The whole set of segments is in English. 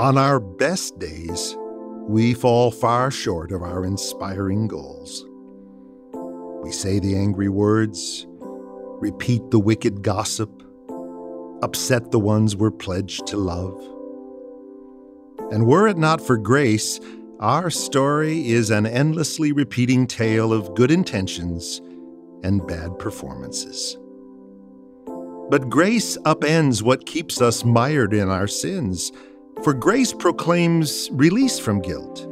On our best days, we fall far short of our inspiring goals. We say the angry words, repeat the wicked gossip, upset the ones we're pledged to love. And were it not for grace, our story is an endlessly repeating tale of good intentions and bad performances. But grace upends what keeps us mired in our sins, for grace proclaims release from guilt,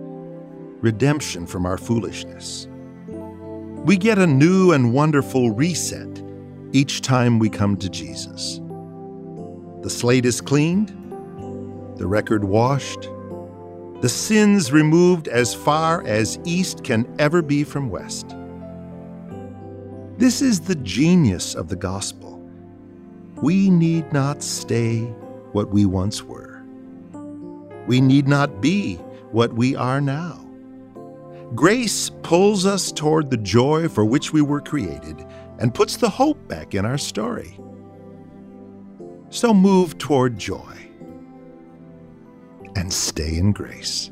redemption from our foolishness. We get a new and wonderful reset each time we come to Jesus. The slate is cleaned, the record washed, the sins removed as far as east can ever be from west. This is the genius of the gospel. We need not stay what we once were. We need not be what we are now. Grace pulls us toward the joy for which we were created and puts the hope back in our story. So move toward joy and stay in grace.